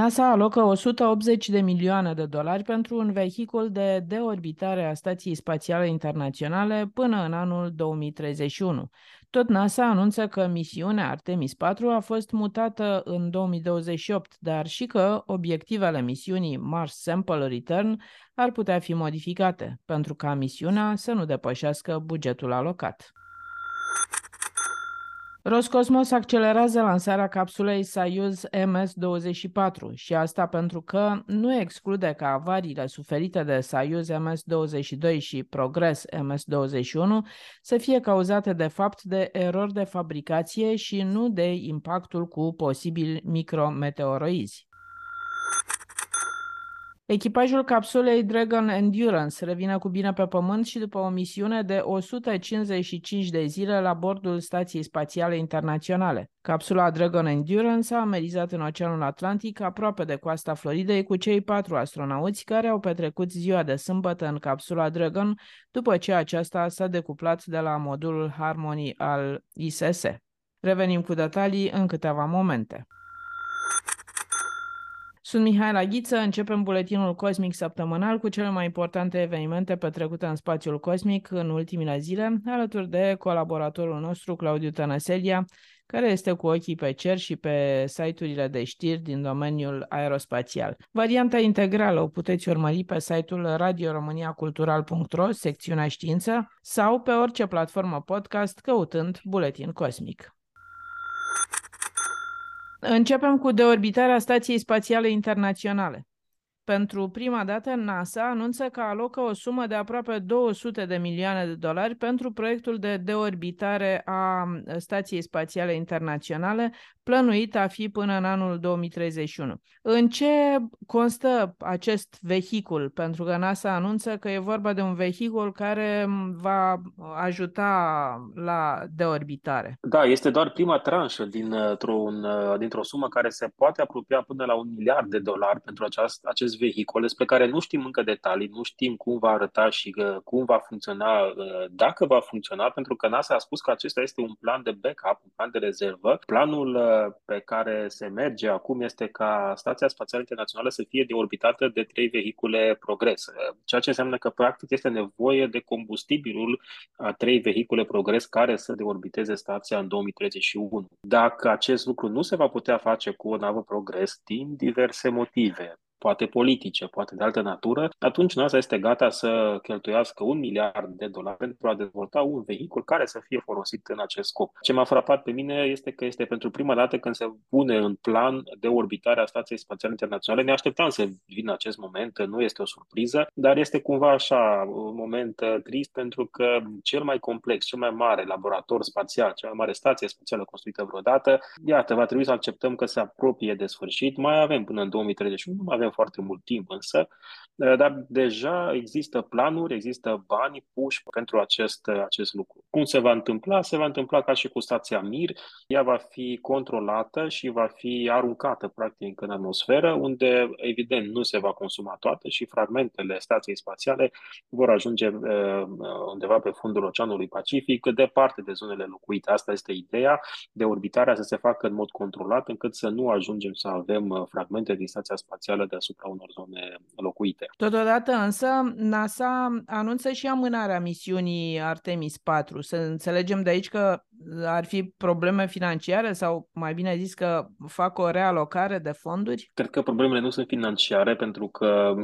NASA alocă 180 de milioane de dolari pentru un vehicul de deorbitare a Stației Spațiale Internaționale până în anul 2031. Tot NASA anunță că misiunea Artemis 4 a fost mutată în 2028, dar și că obiectivele misiunii Mars Sample Return ar putea fi modificate, pentru ca misiunea să nu depășească bugetul alocat. Roscosmos accelerează lansarea capsulei Soyuz MS-24 și asta pentru că nu exclude ca avariile suferite de Soyuz MS-22 și Progress MS-21 să fie cauzate de fapt de erori de fabricație și nu de impactul cu posibili micrometeoroizi. Echipajul capsulei Dragon Endurance revine cu bine pe Pământ și după o misiune de 155 de zile la bordul Stației Spațiale Internaționale. Capsula Dragon Endurance a amerizat în Oceanul Atlantic aproape de coasta Floridei cu cei patru astronauți care au petrecut ziua de sâmbătă în capsula Dragon după ce aceasta s-a decuplat de la modulul Harmony al ISS. Revenim cu detalii în câteva momente. Sunt Mihai Laghiță, începem buletinul cosmic săptămânal cu cele mai importante evenimente petrecute în spațiul cosmic în ultimile zile, alături de colaboratorul nostru Claudiu Tănăselia, care este cu ochii pe cer și pe site-urile de știri din domeniul aerospațial. Varianta integrală o puteți urmări pe site-ul radioromaniacultural.ro, secțiunea știință, sau pe orice platformă podcast căutând Buletin Cosmic. Începem cu deorbitarea Stației Spațiale Internaționale. Pentru prima dată, NASA anunță că alocă o sumă de aproape 200 de milioane de dolari pentru proiectul de deorbitare a Stației Spațiale Internaționale, plănuit a fi până în anul 2031. În ce constă acest vehicul? Pentru că NASA anunță că e vorba de un vehicul care va ajuta la deorbitare. Da, este doar prima tranșă dintr-un, dintr-o sumă care se poate apropia până la un miliard de dolari pentru aceast, acest vehicul, despre care nu știm încă detalii, nu știm cum va arăta și cum va funcționa, dacă va funcționa, pentru că NASA a spus că acesta este un plan de backup, un plan de rezervă. Planul pe care se merge acum este ca Stația Spațială Internațională să fie deorbitată de trei vehicule progres, ceea ce înseamnă că practic este nevoie de combustibilul a trei vehicule progres care să deorbiteze stația în 2031. Dacă acest lucru nu se va putea face cu o navă progres din diverse motive, poate politice, poate de altă natură, atunci NASA este gata să cheltuiască un miliard de dolari pentru a dezvolta un vehicul care să fie folosit în acest scop. Ce m-a frapat pe mine este că este pentru prima dată când se pune în plan de orbitare a Stației Spațiale Internaționale. Ne așteptam să vină acest moment, nu este o surpriză, dar este cumva așa un moment trist pentru că cel mai complex, cel mai mare laborator spațial, cea mai mare stație spațială construită vreodată, iată, va trebui să acceptăm că se apropie de sfârșit. Mai avem până în 2031, nu mai avem foarte mult timp însă, dar deja există planuri, există bani puși pentru acest, acest lucru. Cum se va întâmpla? Se va întâmpla ca și cu stația Mir, ea va fi controlată și va fi aruncată practic în atmosferă, unde evident nu se va consuma toată și fragmentele stației spațiale vor ajunge undeva pe fundul Oceanului Pacific, departe de zonele locuite. Asta este ideea de orbitarea să se facă în mod controlat, încât să nu ajungem să avem fragmente din stația spațială deasupra unor zone locuite. Totodată însă, NASA anunță și amânarea misiunii Artemis 4. Să înțelegem de aici că ar fi probleme financiare sau mai bine zis că fac o realocare de fonduri? Cred că problemele nu sunt financiare pentru că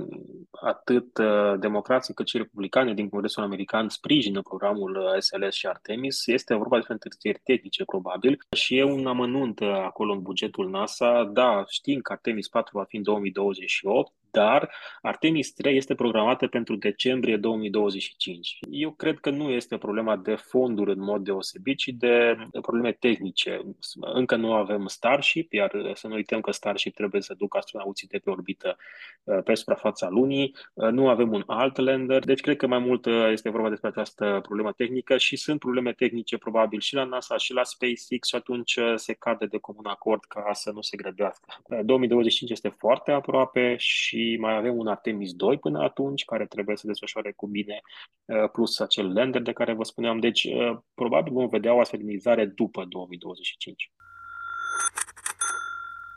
atât democrații cât și republicanii din Congresul American sprijină programul SLS și Artemis. Este vorba despre întârzieri tehnice probabil și e un amănunt acolo în bugetul NASA. Da, știm că Artemis 4 va fi în 2028, dar Artemis 3 este programată pentru decembrie 2025. Eu cred că nu este problema de fonduri în mod deosebit, ci de probleme tehnice. Încă nu avem Starship, iar să nu uităm că Starship trebuie să ducă astronauții de pe orbită uh, pe suprafața lunii. Uh, nu avem un alt lander, deci cred că mai mult uh, este vorba despre această problemă tehnică și sunt probleme tehnice probabil și la NASA și la SpaceX și atunci se cade de comun acord ca să nu se grăbească. 2025 este foarte aproape și mai avem un Artemis 2 până atunci, care trebuie să desfășoare cu bine, plus acel lander de care vă spuneam. Deci, probabil vom vedea o astfel după 2025.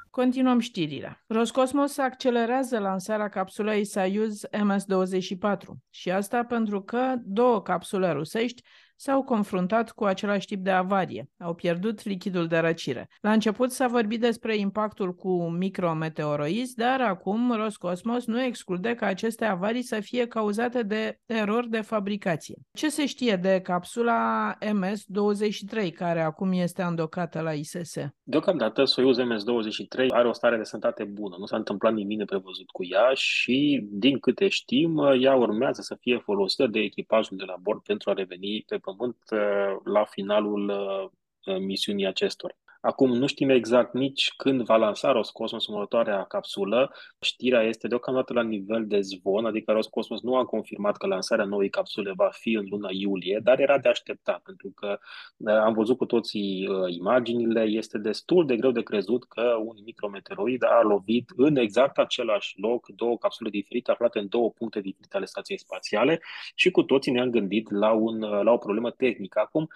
Continuăm știrile. Roscosmos accelerează lansarea capsulei Soyuz MS-24 și asta pentru că două capsule rusești s-au confruntat cu același tip de avarie. Au pierdut lichidul de răcire. La început s-a vorbit despre impactul cu micrometeoroizi, dar acum Roscosmos nu exclude ca aceste avarii să fie cauzate de erori de fabricație. Ce se știe de capsula MS-23, care acum este andocată la ISS? Deocamdată, Soyuz MS-23 are o stare de sănătate bună. Nu s-a întâmplat nimic neprevăzut cu ea și, din câte știm, ea urmează să fie folosită de echipajul de la bord pentru a reveni pe Pământ uh, la finalul uh, misiunii acestor. Acum nu știm exact nici când va lansa Roscosmos următoarea capsulă. Știrea este deocamdată la nivel de zvon, adică Roscosmos nu a confirmat că lansarea noii capsule va fi în luna iulie, dar era de așteptat, pentru că uh, am văzut cu toții uh, imaginile, este destul de greu de crezut că un micrometeoroid a lovit în exact același loc două capsule diferite aflate în două puncte diferite ale stației spațiale și cu toții ne-am gândit la, un, uh, la o problemă tehnică. Acum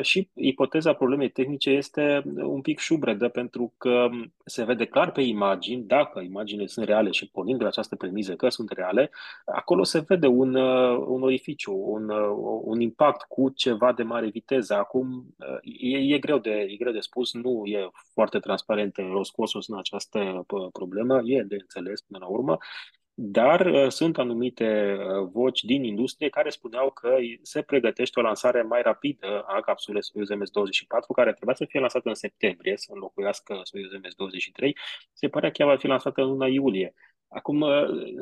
și ipoteza problemei tehnice este un pic șubredă pentru că se vede clar pe imagini, dacă imaginile sunt reale și pornind de la această premiză că sunt reale, acolo se vede un, uh, un orificiu, un, uh, un impact cu ceva de mare viteză. Acum uh, e, e, greu de, e greu de spus, nu e foarte transparent Roscosmos în această problemă, e de înțeles până la urmă, dar uh, sunt anumite uh, voci din industrie care spuneau că se pregătește o lansare mai rapidă a capsulei Soyuz MS-24, care trebuia să fie lansată în septembrie, să înlocuiască Soyuz MS-23, se pare că ea va fi lansată în luna iulie. Acum,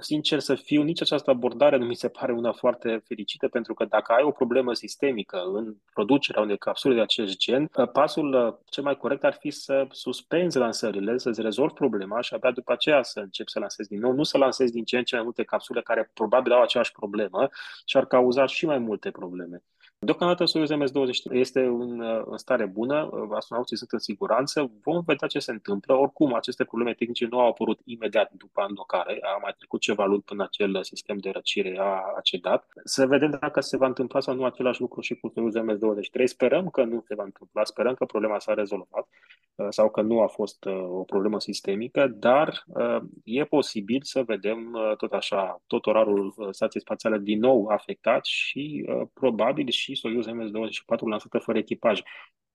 sincer să fiu, nici această abordare nu mi se pare una foarte fericită, pentru că dacă ai o problemă sistemică în producerea unei capsule de acest gen, pasul uh, cel mai corect ar fi să suspenzi lansările, să-ți rezolvi problema și abia după aceea să începi să lansezi din nou, nu să lansezi din ce în ce mai multe capsule care probabil au aceeași problemă și ar cauza și mai multe probleme. Deocamdată Soyuz MS-23 este în, în stare bună, astronauții sunt în siguranță, vom vedea ce se întâmplă. Oricum, aceste probleme tehnice nu au apărut imediat după îndocare, a mai trecut ceva luni până acel sistem de răcire a, a cedat. Să vedem dacă se va întâmpla sau nu același lucru și cu Soyuz MS-23. Sperăm că nu se va întâmpla, sperăm că problema s-a rezolvat uh, sau că nu a fost uh, o problemă sistemică, dar uh, e posibil să vedem tot așa, tot orarul stației spațiale din nou afectat și probabil și Soyuz MS-24 lansată fără echipaj,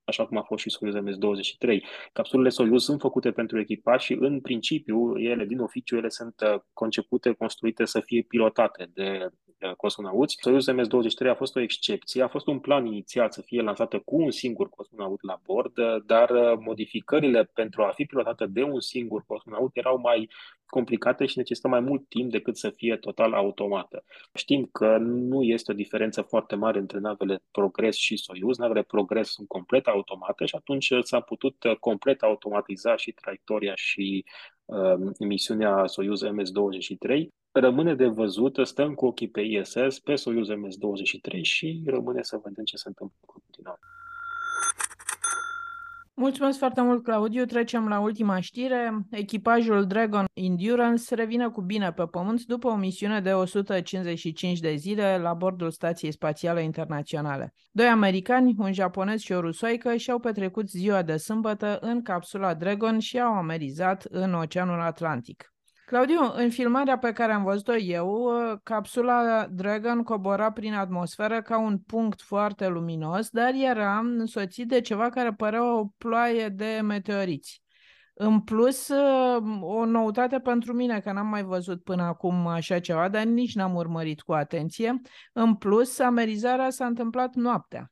așa cum a fost și Soyuz MS-23. Capsulele Soyuz sunt făcute pentru echipaj și, în principiu, ele, din oficiu, ele sunt uh, concepute, construite să fie pilotate de cosmonauți. Soyuz MS-23 a fost o excepție, a fost un plan inițial să fie lansată cu un singur cosmonaut la bord, dar uh, modificările pentru a fi pilotată de un singur cosmonaut erau mai complicate și necesită mai mult timp decât să fie total automată. Știm că nu este o diferență foarte mare între navele Progress și Soyuz. Navele Progress sunt complet automate și atunci s-a putut uh, complet automatiza și traiectoria și uh, misiunea Soyuz MS-23. Rămâne de văzut, stăm cu ochii pe ISS, pe Soyuz MS-23 și rămâne să vedem ce se întâmplă cu continuare. Mulțumesc foarte mult, Claudiu. Trecem la ultima știre. Echipajul Dragon Endurance revine cu bine pe Pământ după o misiune de 155 de zile la bordul Stației Spațiale Internaționale. Doi americani, un japonez și o rusoică, și-au petrecut ziua de sâmbătă în capsula Dragon și au amerizat în Oceanul Atlantic. Claudiu, în filmarea pe care am văzut-o eu, capsula Dragon cobora prin atmosferă ca un punct foarte luminos, dar era însoțit de ceva care părea o ploaie de meteoriți. În plus, o noutate pentru mine, că n-am mai văzut până acum așa ceva, dar nici n-am urmărit cu atenție. În plus, amerizarea s-a întâmplat noaptea.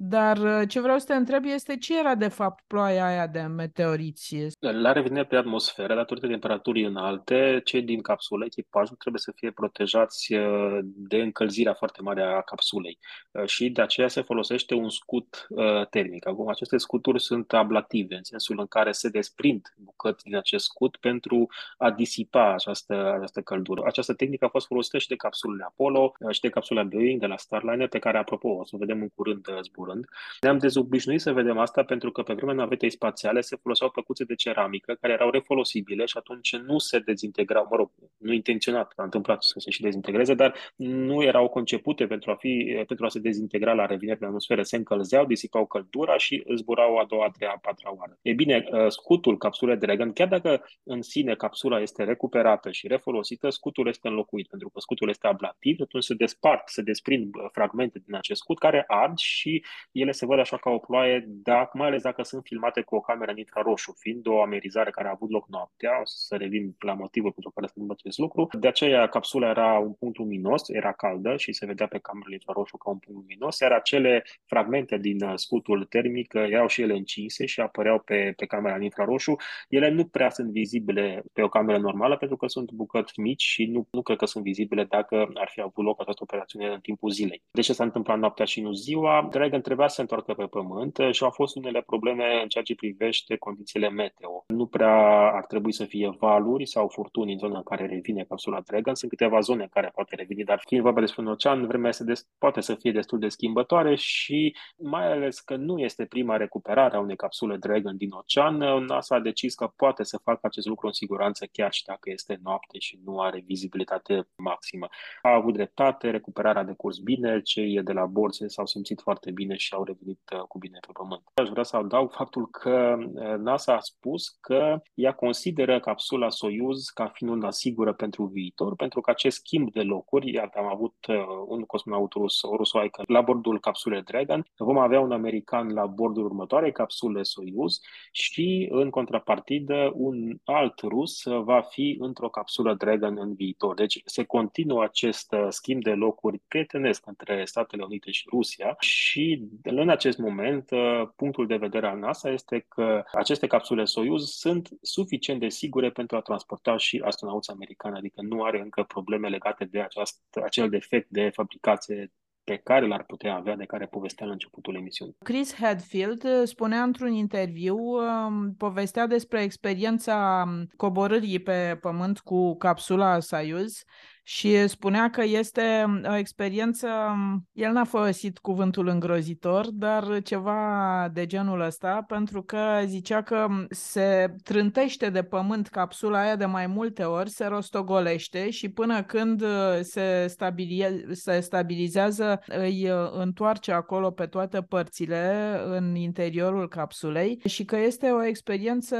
Dar uh, ce vreau să te întreb este ce era de fapt ploaia aia de meteoriți? La revenire pe atmosferă, datorită temperaturii înalte, cei din capsulă, echipajul, trebuie să fie protejați uh, de încălzirea foarte mare a capsulei uh, și de aceea se folosește un scut termic. Acum, aceste scuturi sunt ablative, în sensul în care se desprind bucăți din acest scut pentru a disipa această, această căldură. Această tehnică a fost folosită și de capsulele Apollo și de capsula Boeing de la Starliner, pe care, apropo, o să vedem în curând zbor curând. Ne-am dezobișnuit să vedem asta pentru că pe vremea navetei spațiale se foloseau plăcuțe de ceramică care erau refolosibile și atunci nu se dezintegrau, mă rog, nu intenționat, a întâmplat să se și dezintegreze, dar nu erau concepute pentru a, fi, pentru a se dezintegra la revinere în atmosferă. Se încălzeau, disipau căldura și zburau a doua, a treia, a patra oară. E bine, uh, scutul capsulei Dragon, chiar dacă în sine capsula este recuperată și refolosită, scutul este înlocuit, pentru că scutul este ablativ, atunci se despart, se desprind uh, fragmente din acest scut care ard și ele se văd așa ca o ploaie, dacă, mai ales dacă sunt filmate cu o cameră în infraroșu, fiind o amerizare care a avut loc noaptea, o să revin la motivul pentru care se întâmplă acest lucru. De aceea capsula era un punct luminos, era caldă și se vedea pe camerele infraroșu ca un punct luminos, iar acele fragmente din uh, scutul termic uh, erau și ele încinse și apăreau pe, pe camera în infraroșu. Ele nu prea sunt vizibile pe o cameră normală pentru că sunt bucăți mici și nu, nu cred că sunt vizibile dacă ar fi avut loc această operațiune în timpul zilei. De ce s-a întâmplat noaptea și nu ziua? Dragon trebuia să se întoarcă pe pământ și au fost unele probleme în ceea ce privește condițiile meteo. Nu prea ar trebui să fie valuri sau furtuni în zona în care revine capsula Dragon. Sunt câteva zone în care poate reveni, dar fiind vorba despre un ocean, vremea este des- poate să fie destul de schimbătoare și mai ales că nu este prima recuperare a unei capsule Dragon din ocean, NASA a decis că poate să facă acest lucru în siguranță chiar și dacă este noapte și nu are vizibilitate maximă. A avut dreptate, recuperarea de curs bine, cei de la bord s-au simțit foarte bine și au revenit uh, cu bine pe pământ. Aș vrea să adaug faptul că uh, NASA a spus că ea consideră capsula Soyuz ca fiind una sigură pentru viitor, pentru că acest schimb de locuri, iată, am avut uh, un cosmonaut rus, o rusoaică, la bordul capsulei Dragon, vom avea un american la bordul următoarei capsule Soyuz și, în contrapartidă, un alt rus va fi într-o capsulă Dragon în viitor. Deci se continuă acest schimb de locuri prietenesc între Statele Unite și Rusia și în acest moment, uh, punctul de vedere al NASA este că aceste capsule Soyuz sunt suficient de sigure pentru a transporta și astronauți americani, adică nu are încă probleme legate de aceast, acel defect de fabricație pe care l-ar putea avea, de care povestea la începutul emisiunii. Chris Hadfield uh, spunea într-un interviu, um, povestea despre experiența um, coborârii pe pământ cu capsula Soyuz și spunea că este um, o experiență, um, el n-a folosit cuvântul îngrozitor, dar ceva de genul ăsta, pentru că zicea că um, se trântește de pământ capsula aia de mai multe ori, se rostogolește și până când uh, se, stabilie, se stabilizează, îi uh, întoarce acolo pe toate părțile în interiorul capsulei și că este o experiență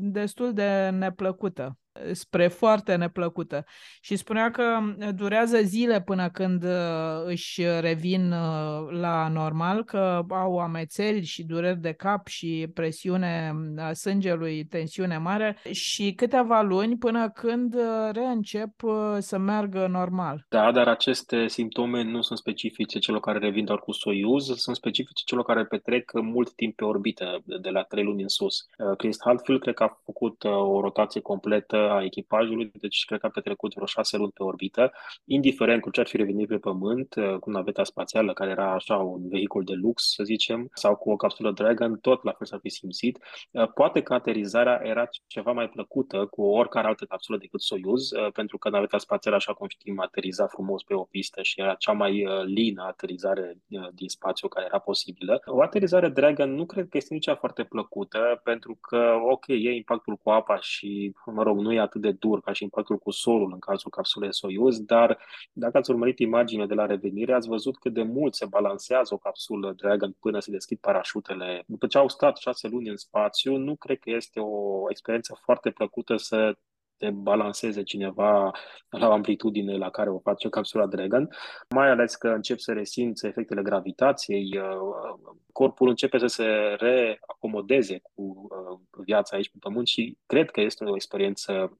destul de neplăcută spre foarte neplăcută. Și spunea că durează zile până când uh, își revin uh, la normal, că au amețeli și dureri de cap și presiune a sângelui, tensiune mare și câteva luni până când uh, reîncep să meargă normal. Da, dar aceste simptome nu sunt specifice celor care revin doar cu Soyuz, sunt specifice celor care petrec mult timp pe orbită, de la trei luni în sus. Chris Hadfield cred că a făcut o rotație completă a echipajului, deci cred că a petrecut vreo șase luni pe orbită, indiferent cu ce ar fi revenit pe Pământ, uh, cu naveta spațială, care era așa un vehicul de lux, să zicem, sau cu o capsulă Dragon, tot la fel s-ar fi simțit. Uh, poate că aterizarea era ceva mai plăcută cu oricare altă capsulă decât Soyuz, uh, pentru că naveta spațială, așa cum știm, ateriza frumos pe o pistă și era cea mai lină aterizare din spațiu care era posibilă. O aterizare Dragon nu cred că este nici foarte plăcută, pentru că, ok, e impactul cu apa și, mă rog, nu e atât de dur ca și impactul cu solul în cazul capsulei Soyuz, dar dacă ați urmărit imaginea de la revenire, ați văzut cât de mult se balansează o capsulă Dragon până se deschid parașutele. După ce au stat șase luni în spațiu, nu cred că este o experiență foarte plăcută să te balanceze cineva la o amplitudine la care o face capsula Dragon, mai ales că încep să resimți efectele gravitației, corpul începe să se reacomodeze cu viața aici pe Pământ și cred că este o experiență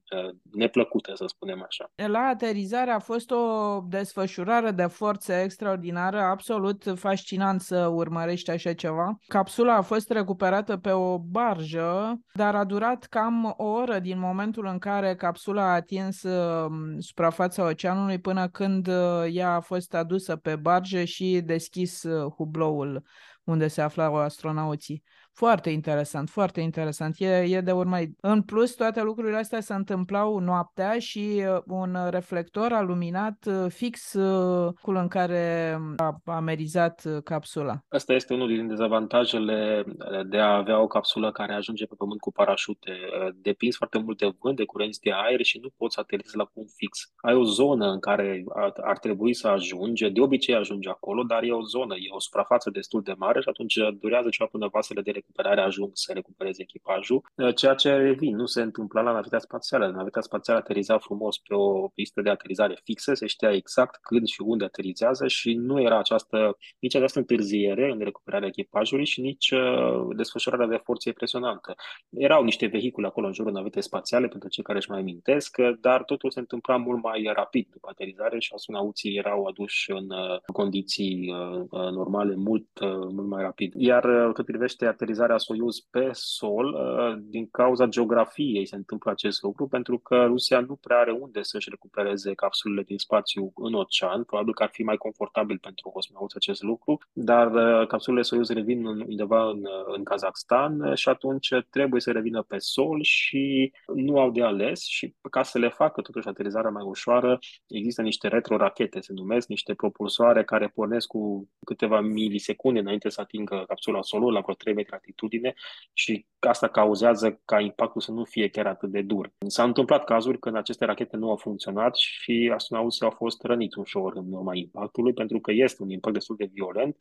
neplăcută, să spunem așa. La aterizare a fost o desfășurare de forțe extraordinară, absolut fascinant să urmărești așa ceva. Capsula a fost recuperată pe o barjă, dar a durat cam o oră din momentul în care capsula a atins um, suprafața oceanului până când uh, ea a fost adusă pe barjă și deschis uh, hubloul unde se aflau astronauții. Foarte interesant, foarte interesant. E, e de urmărit. În plus, toate lucrurile astea se întâmplau noaptea și uh, un reflector a luminat uh, fix uh, cu în care a amerizat capsula. Asta este unul din dezavantajele de a avea o capsulă care ajunge pe pământ cu parașute. Depinzi foarte mult de vânt, de curenți de aer și nu poți ateriza la punct fix. Ai o zonă în care ar, ar trebui să ajungi, de obicei ajunge acolo, dar e o zonă, e o suprafață destul de mare și atunci durează ceva până vasele de recuperare ajung să recupereze echipajul, uh, ceea ce revin, nu se întâmpla la naveta spațială. Naveta spațială ateriza frumos pe o pistă de aterizare fixă, se știa exact când și unde aterizează și nu era această, nici această întârziere în recuperarea echipajului și nici uh, desfășurarea de forțe impresionantă. Erau niște vehicule acolo în jurul navetei spațiale, pentru cei care își mai amintesc, dar totul se întâmpla mult mai rapid după aterizare și astronauții erau aduși în uh, condiții normale mult, mult mai rapid. Iar cât privește aterizarea Soyuz pe sol, uh, din cauza geografiei se întâmplă acest lucru, pentru că Rusia nu prea are unde să-și recupereze capsulele din spațiu în ocean. Probabil că ar fi mai confortabil pentru cosmonauți acest lucru, dar uh, capsulele Soyuz revin undeva în, în Kazakhstan și atunci trebuie să revină pe sol și nu au de ales și ca să le facă totuși aterizarea mai ușoară, există niște retrorachete, se numesc, niște propulsoare care pornesc cu câteva milisecunde înainte să atingă capsula solului la vreo 3 metri altitudine și asta cauzează ca impactul să nu fie chiar atât de dur. S-a întâmplat cazuri când aceste rachete nu au funcționat și astronauții au fost răniți ușor în urma impactului, pentru că este un impact destul de violent.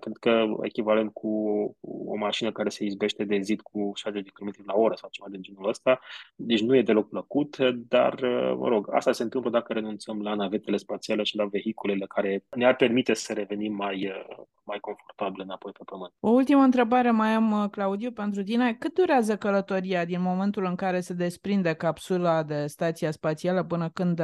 Cred că echivalent cu o mașină care se izbește de zid cu 60 de km la oră sau ceva de genul ăsta. Deci nu e deloc plăcut, dar, mă rog, asta se întâmplă dacă renunțăm la navetele spațiale și la vehiculele care ne-ar permite să revenim mai, mai confortabil înapoi pe Pământ. O ultimă întrebare mai am, Claudiu, pentru tine. Cât durează călătoria din momentul în care se desprinde capsula de stația spațială până când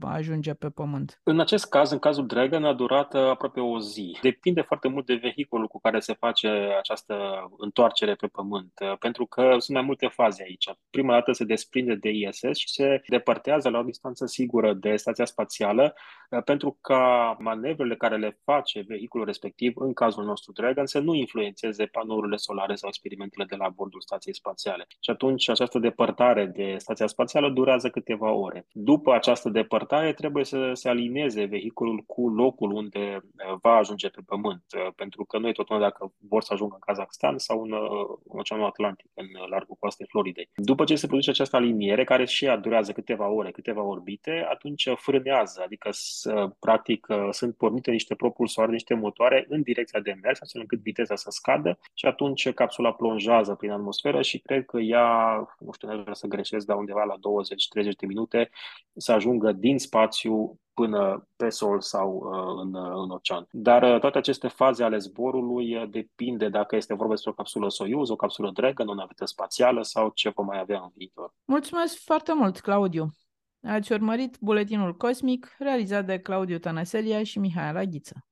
ajunge pe Pământ? În acest caz, în cazul Dragon, a durat uh, aproape o zi. Depinde foarte mult de vehiculul cu care se face această întoarcere pe Pământ, uh, pentru că sunt mai multe faze aici. Prima dată se desprinde de ISS și se depărtează la o distanță sigură de stația spațială, uh, pentru ca manevrele care le face vehiculul respectiv, în cazul nostru Dragon, să nu influențeze panourile solare sau experimentele de la bordul stației spațiale. Și atunci această depărtare de stația spațială durează câteva ore. După această depărtare trebuie să se alineze vehiculul cu locul unde uh, va ajunge pe Pământ, uh, pentru că noi tot dacă vor să ajungă în Kazakhstan sau în, uh, în Oceanul Atlantic, în largul coastei Floridei. După ce se produce această aliniere, care și ea durează câteva ore, câteva orbite, atunci frânează, adică practic sunt pornite niște propulsoare, niște motoare în direcția de mers, astfel încât viteza să scadă și atunci capsula plonjează prin atmosferă și cred că ea, nu știu, nu vreau să greșesc, dar undeva la 20-30 de minute să ajungă din spațiu până pe sol sau uh, în, uh, în ocean. Dar uh, toate aceste faze ale zborului uh, depinde dacă este vorba despre o capsulă Soyuz, o capsulă Dragon, o navetă spațială sau ce vom mai avea în viitor. Mulțumesc foarte mult, Claudiu! Ați urmărit buletinul cosmic realizat de Claudiu Tănăselia și Mihaela Ghiță.